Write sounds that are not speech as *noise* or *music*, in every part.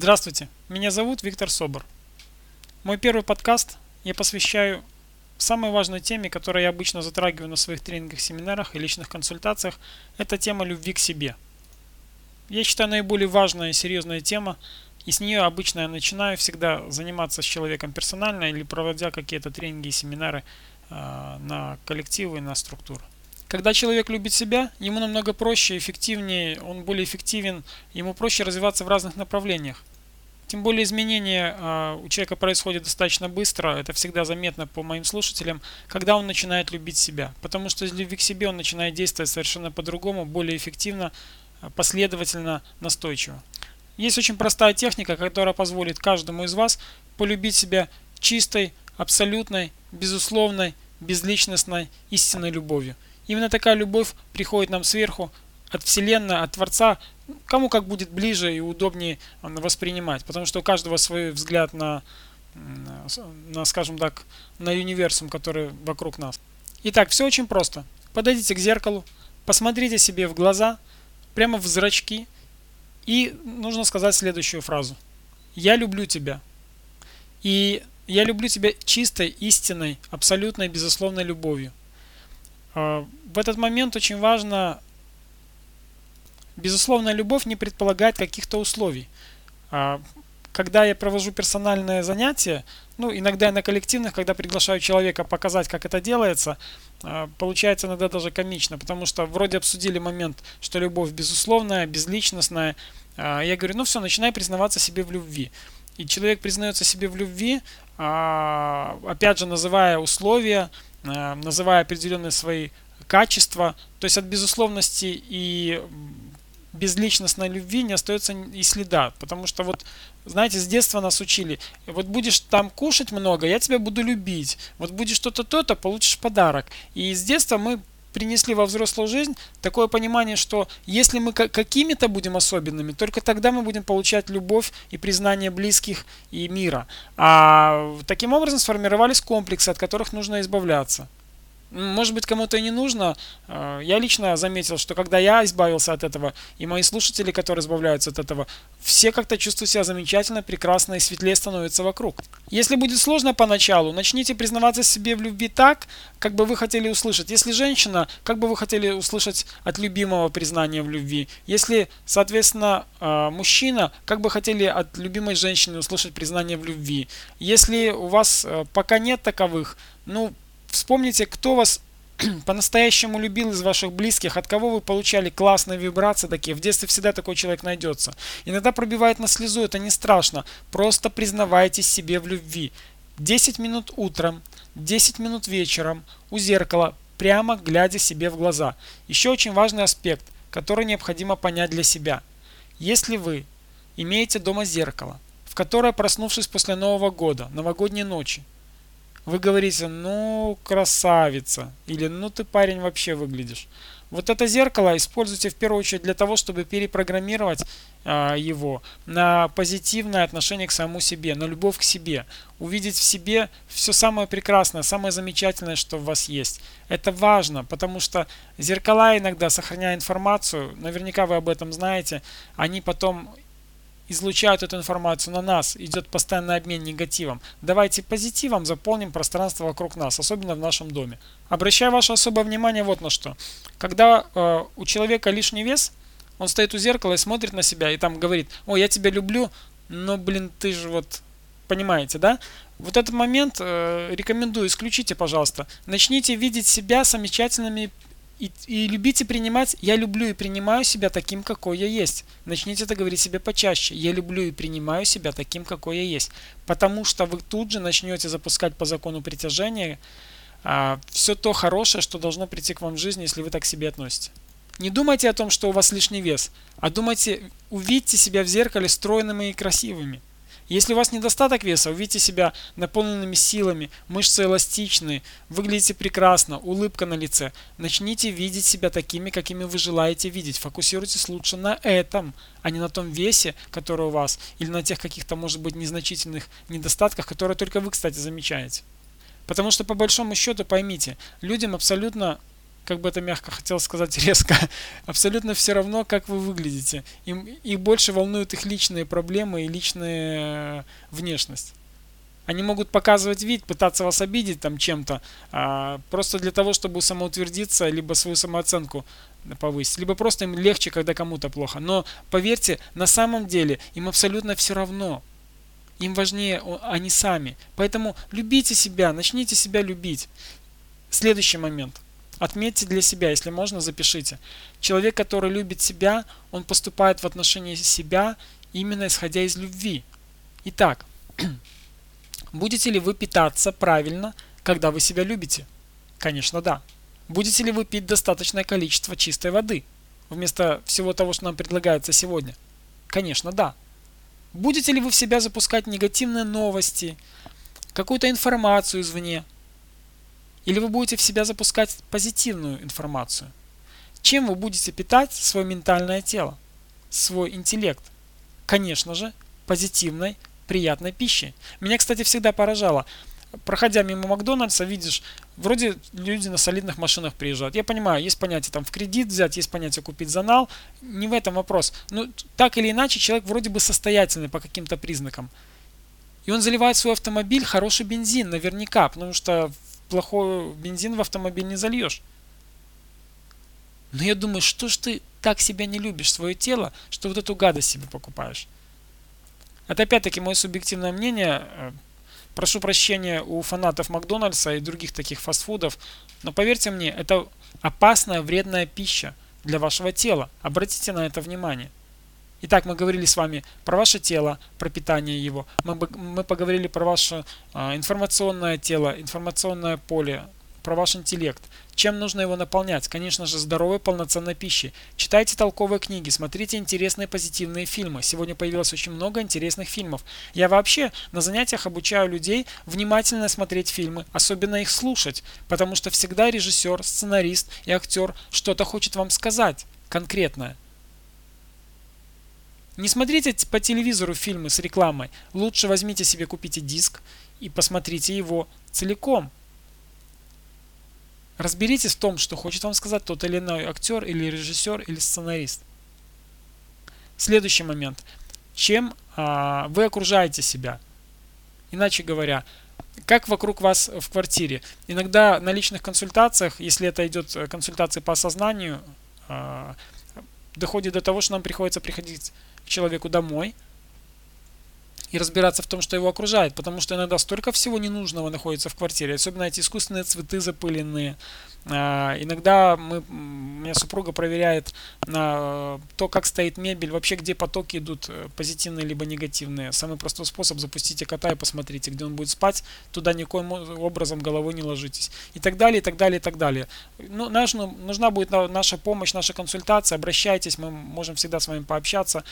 Здравствуйте, меня зовут Виктор Собор. Мой первый подкаст я посвящаю самой важной теме, которую я обычно затрагиваю на своих тренингах, семинарах и личных консультациях. Это тема любви к себе. Я считаю наиболее важная и серьезная тема, и с нее обычно я начинаю всегда заниматься с человеком персонально или проводя какие-то тренинги и семинары э, на коллективы и на структуры. Когда человек любит себя, ему намного проще, эффективнее, он более эффективен, ему проще развиваться в разных направлениях. Тем более изменения э, у человека происходят достаточно быстро, это всегда заметно по моим слушателям, когда он начинает любить себя. Потому что из любви к себе он начинает действовать совершенно по-другому, более эффективно, а, последовательно, настойчиво. Есть очень простая техника, которая позволит каждому из вас полюбить себя чистой, абсолютной, безусловной, безличностной, истинной любовью – Именно такая любовь приходит нам сверху, от Вселенной, от Творца, кому как будет ближе и удобнее воспринимать. Потому что у каждого свой взгляд на, на, скажем так, на универсум, который вокруг нас. Итак, все очень просто. Подойдите к зеркалу, посмотрите себе в глаза, прямо в зрачки, и нужно сказать следующую фразу. Я люблю тебя. И я люблю тебя чистой, истинной, абсолютной, безусловной любовью. А, в этот момент очень важно, безусловно, любовь не предполагает каких-то условий. А, когда я провожу персональное занятие, ну, иногда на коллективных, когда приглашаю человека показать, как это делается, а, получается иногда даже комично, потому что вроде обсудили момент, что любовь безусловная, безличностная. Я говорю, ну все, начинай признаваться себе в любви. И человек признается себе в любви, опять же, называя условия, называя определенные свои качества. То есть от безусловности и безличностной любви не остается и следа. Потому что вот, знаете, с детства нас учили, вот будешь там кушать много, я тебя буду любить. Вот будешь что-то то-то, получишь подарок. И с детства мы принесли во взрослую жизнь такое понимание, что если мы какими-то будем особенными, только тогда мы будем получать любовь и признание близких и мира. А таким образом сформировались комплексы, от которых нужно избавляться. Может быть, кому-то и не нужно. А, я лично заметил, что когда я избавился от этого, и мои слушатели, которые избавляются от этого, все как-то чувствуют себя замечательно, прекрасно и светлее становятся вокруг. Если будет сложно поначалу, начните признаваться себе в любви так, как бы вы хотели услышать. Если женщина, как бы вы хотели услышать от любимого признания в любви. Если, соответственно, а, мужчина, как бы хотели от любимой женщины услышать признание в любви. Если у вас а, пока нет таковых, ну, Вспомните, кто вас *clears throat* по-настоящему любил из ваших близких, от кого вы получали классные вибрации такие. В детстве всегда такой человек найдется. Иногда пробивает на слезу, это не страшно. Просто признавайтесь себе в любви. 10 минут утром, 10 минут вечером у зеркала, прямо глядя себе в глаза. Еще очень важный аспект, который необходимо понять для себя. Если вы имеете дома зеркало, в которое, проснувшись после Нового года, новогодней ночи, вы говорите, ну, красавица, или ну ты парень вообще выглядишь. Вот это зеркало используйте в первую очередь для того, чтобы перепрограммировать э, его на позитивное отношение к самому себе, на любовь к себе. Увидеть в себе все самое прекрасное, самое замечательное, что в вас есть. Это важно, потому что зеркала иногда, сохраняя информацию, наверняка вы об этом знаете, они потом излучают эту информацию на нас, идет постоянный обмен негативом. Давайте позитивом заполним пространство вокруг нас, особенно в нашем доме. Обращаю ваше особое внимание вот на что. Когда э, у человека лишний вес, он стоит у зеркала и смотрит на себя и там говорит, о, я тебя люблю, но, блин, ты же вот, понимаете, да? Вот этот момент э, рекомендую, исключите, пожалуйста. Начните видеть себя замечательными и, и любите принимать, я люблю и принимаю себя таким, какой я есть. Начните это говорить себе почаще. Я люблю и принимаю себя таким, какой я есть. Потому что вы тут же начнете запускать по закону притяжения а, все то хорошее, что должно прийти к вам в жизни, если вы так к себе относите. Не думайте о том, что у вас лишний вес, а думайте, увидьте себя в зеркале стройными и красивыми. Если у вас недостаток веса, увидите себя наполненными силами, мышцы эластичные, выглядите прекрасно, улыбка на лице. Начните видеть себя такими, какими вы желаете видеть. Фокусируйтесь лучше на этом, а не на том весе, который у вас, или на тех каких-то, может быть, незначительных недостатках, которые только вы, кстати, замечаете. Потому что, по большому счету, поймите, людям абсолютно как бы это мягко хотел сказать *laughs* резко, абсолютно все равно, как вы выглядите. Им, их больше волнуют их личные проблемы и личная внешность. Они могут показывать вид, пытаться вас обидеть там чем-то, а, просто для того, чтобы самоутвердиться, либо свою самооценку повысить, либо просто им легче, когда кому-то плохо. Но поверьте, на самом деле им абсолютно все равно. Им важнее они сами. Поэтому любите себя, начните себя любить. Следующий момент. Отметьте для себя, если можно, запишите. Человек, который любит себя, он поступает в отношении себя именно исходя из любви. Итак, *clears throat* будете ли вы питаться правильно, когда вы себя любите? Конечно, да. Будете ли вы пить достаточное количество чистой воды, вместо всего того, что нам предлагается сегодня? Конечно, да. Будете ли вы в себя запускать негативные новости, какую-то информацию извне? Или вы будете в себя запускать позитивную информацию? Чем вы будете питать свое ментальное тело, свой интеллект? Конечно же, позитивной, приятной пищей. Меня, кстати, всегда поражало проходя мимо Макдональдса, видишь, вроде люди на солидных машинах приезжают. Я понимаю, есть понятие там в кредит взять, есть понятие купить за нал. Не в этом вопрос. Но так или иначе, человек вроде бы состоятельный по каким-то признакам. И он заливает свой автомобиль хороший бензин, наверняка, потому что плохой бензин в автомобиль не зальешь. Но я думаю, что ж ты так себя не любишь, свое тело, что вот эту гадость себе покупаешь. Это опять-таки мое субъективное мнение. Э, Прошу прощения у фанатов Макдональдса и других таких фастфудов, но поверьте мне, это опасная, вредная пища для вашего тела. Обратите на это внимание. Итак, мы говорили с вами про ваше тело, про питание его. Мы, мы поговорили про ваше а, информационное тело, информационное поле, про ваш интеллект. Чем нужно его наполнять? Конечно же, здоровой полноценной пищей. Читайте толковые книги, смотрите интересные позитивные фильмы. Сегодня появилось очень много интересных фильмов. Я вообще на занятиях обучаю людей внимательно смотреть фильмы, особенно их слушать, потому что всегда режиссер, сценарист и актер что-то хочет вам сказать конкретное. Не смотрите по телевизору фильмы с рекламой. Лучше возьмите себе, купите диск и посмотрите его целиком. Разберитесь в том, что хочет вам сказать тот или иной актер или режиссер или сценарист. Следующий момент. Чем а, вы окружаете себя? Иначе говоря, как вокруг вас в квартире. Иногда на личных консультациях, если это идет э, консультации по осознанию, а, доходит до того, что нам приходится приходить человеку домой – и разбираться в том, что его окружает, потому что иногда столько всего ненужного находится в квартире, особенно эти искусственные цветы запыленные. А, иногда мы, меня супруга проверяет на то, как стоит мебель, вообще где потоки идут, э, позитивные либо негативные. Самый простой способ запустите кота и посмотрите, где он будет спать, туда никоим образом головой не ложитесь. И так далее, и так далее, и так далее. Ну, ну, нужна будет наша помощь, наша консультация, обращайтесь, мы можем всегда с вами пообщаться.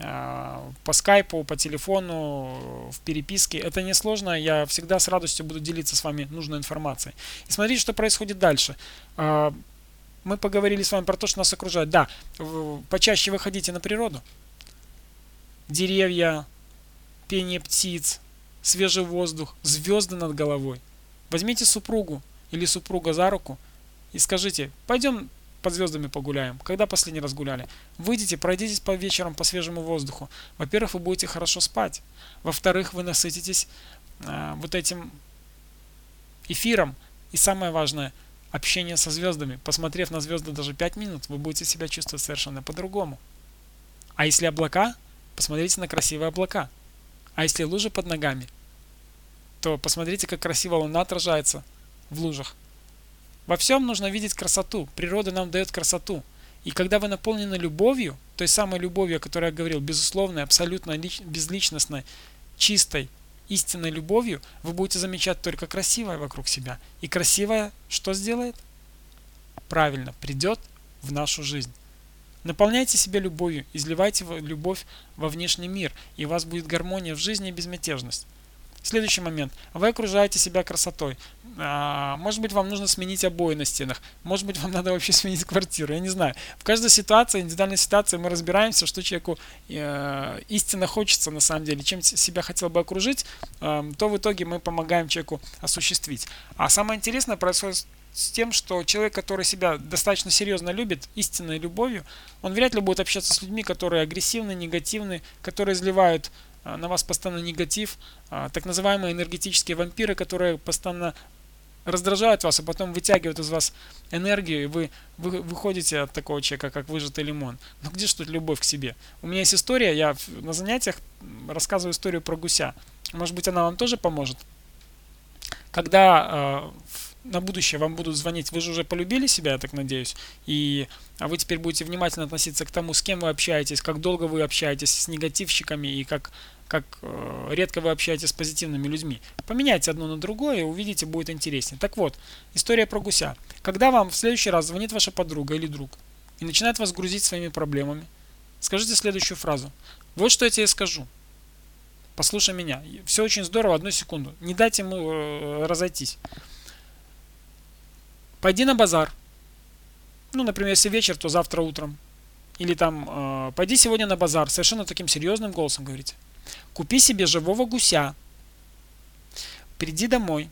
Э, по скайпу, по телефону, в переписке. Это несложно, я всегда с радостью буду делиться с вами нужной информацией. И смотрите, что происходит дальше. Э, мы поговорили с вами про то, что нас окружает. Да, почаще выходите на природу. Деревья, пение птиц, свежий воздух, звезды над головой. Возьмите супругу или супруга за руку и скажите, пойдем под звездами погуляем. Когда последний раз гуляли? Выйдите, пройдитесь по вечерам по свежему воздуху. Во-первых, вы будете хорошо спать. Во-вторых, вы насытитесь э, вот этим эфиром. И самое важное, общение со звездами. Посмотрев на звезды даже 5 минут, вы будете себя чувствовать совершенно по-другому. А если облака, посмотрите на красивые облака. А если лужи под ногами, то посмотрите, как красиво луна отражается в лужах. Во всем нужно видеть красоту. Природа нам дает красоту. И когда вы наполнены любовью, той самой любовью, о которой я говорил, безусловной, абсолютно лич, безличностной, чистой, истинной любовью, вы будете замечать только красивое вокруг себя. И красивое что сделает? Правильно, придет в нашу жизнь. Наполняйте себя любовью, изливайте любовь во внешний мир, и у вас будет гармония в жизни и безмятежность. Следующий момент. Вы окружаете себя красотой. А, может быть, вам нужно сменить обои на стенах. Может быть, вам *laughs* надо вообще сменить квартиру. Я не знаю. В каждой ситуации, индивидуальной ситуации мы разбираемся, что человеку э, истинно хочется на самом деле. Чем себя хотел бы окружить, э, то в итоге мы помогаем человеку осуществить. А самое интересное происходит с тем, что человек, который себя достаточно серьезно любит, истинной любовью, он вряд ли будет общаться с людьми, которые агрессивны, негативны, которые изливают на вас постоянно негатив, а, так называемые энергетические вампиры, которые постоянно раздражают вас, а потом вытягивают из вас энергию, и вы, вы выходите от такого человека, как выжатый лимон. Ну где что тут любовь к себе? У меня есть история, я на занятиях рассказываю историю про гуся. Может быть, она вам тоже поможет. Когда э, на будущее вам будут звонить, вы же уже полюбили себя, я так надеюсь, и а вы теперь будете внимательно относиться к тому, с кем вы общаетесь, как долго вы общаетесь с негативщиками и как, как э, редко вы общаетесь с позитивными людьми. Поменяйте одно на другое и увидите, будет интереснее. Так вот, история про гуся. Когда вам в следующий раз звонит ваша подруга или друг и начинает вас грузить своими проблемами, скажите следующую фразу. Вот что я тебе скажу. Послушай меня. Все очень здорово, одну секунду. Не дайте ему э, разойтись. Пойди на базар. Ну, например, если вечер, то завтра утром. Или там, э, пойди сегодня на базар. Совершенно таким серьезным голосом говорите. Купи себе живого гуся. Приди домой.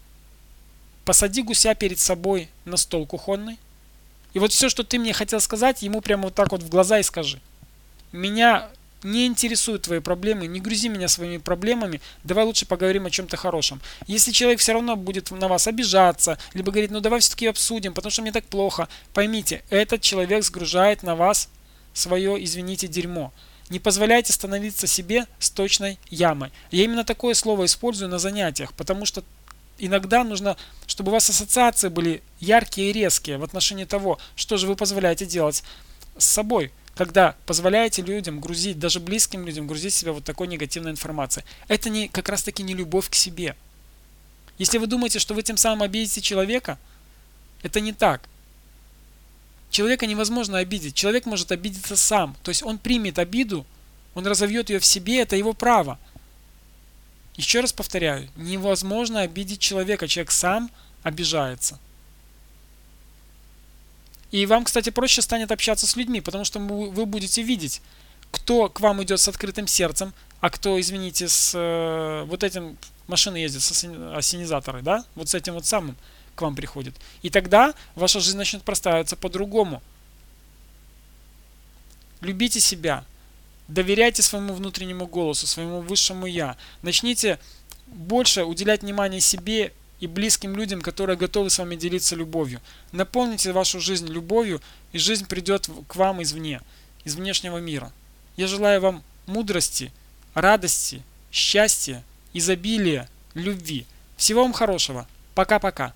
Посади гуся перед собой на стол кухонный. И вот все, что ты мне хотел сказать, ему прямо вот так вот в глаза и скажи. Меня не интересуют твои проблемы, не грузи меня своими проблемами, давай лучше поговорим о чем-то хорошем. Если человек все равно будет на вас обижаться, либо говорит, ну давай все-таки обсудим, потому что мне так плохо, поймите, этот человек сгружает на вас свое, извините, дерьмо. Не позволяйте становиться себе сточной ямой. Я именно такое слово использую на занятиях, потому что иногда нужно, чтобы у вас ассоциации были яркие и резкие в отношении того, что же вы позволяете делать с собой когда позволяете людям грузить, даже близким людям грузить себя вот такой негативной информацией. Это не, как раз таки не любовь к себе. Если вы думаете, что вы тем самым обидите человека, это не так. Человека невозможно обидеть. Человек может обидеться сам. То есть он примет обиду, он разовьет ее в себе, это его право. Еще раз повторяю, невозможно обидеть человека. Человек сам обижается. И вам, кстати, проще станет общаться с людьми, потому что вы будете видеть, кто к вам идет с открытым сердцем, а кто, извините, с э, вот этим машины ездит с осенизаторой, да, вот с этим вот самым к вам приходит. И тогда ваша жизнь начнет простраиваться по-другому. Любите себя, доверяйте своему внутреннему голосу, своему высшему я. Начните больше уделять внимание себе и близким людям, которые готовы с вами делиться любовью. Наполните вашу жизнь любовью, и жизнь придет к вам извне, из внешнего мира. Я желаю вам мудрости, радости, счастья, изобилия, любви. Всего вам хорошего. Пока-пока.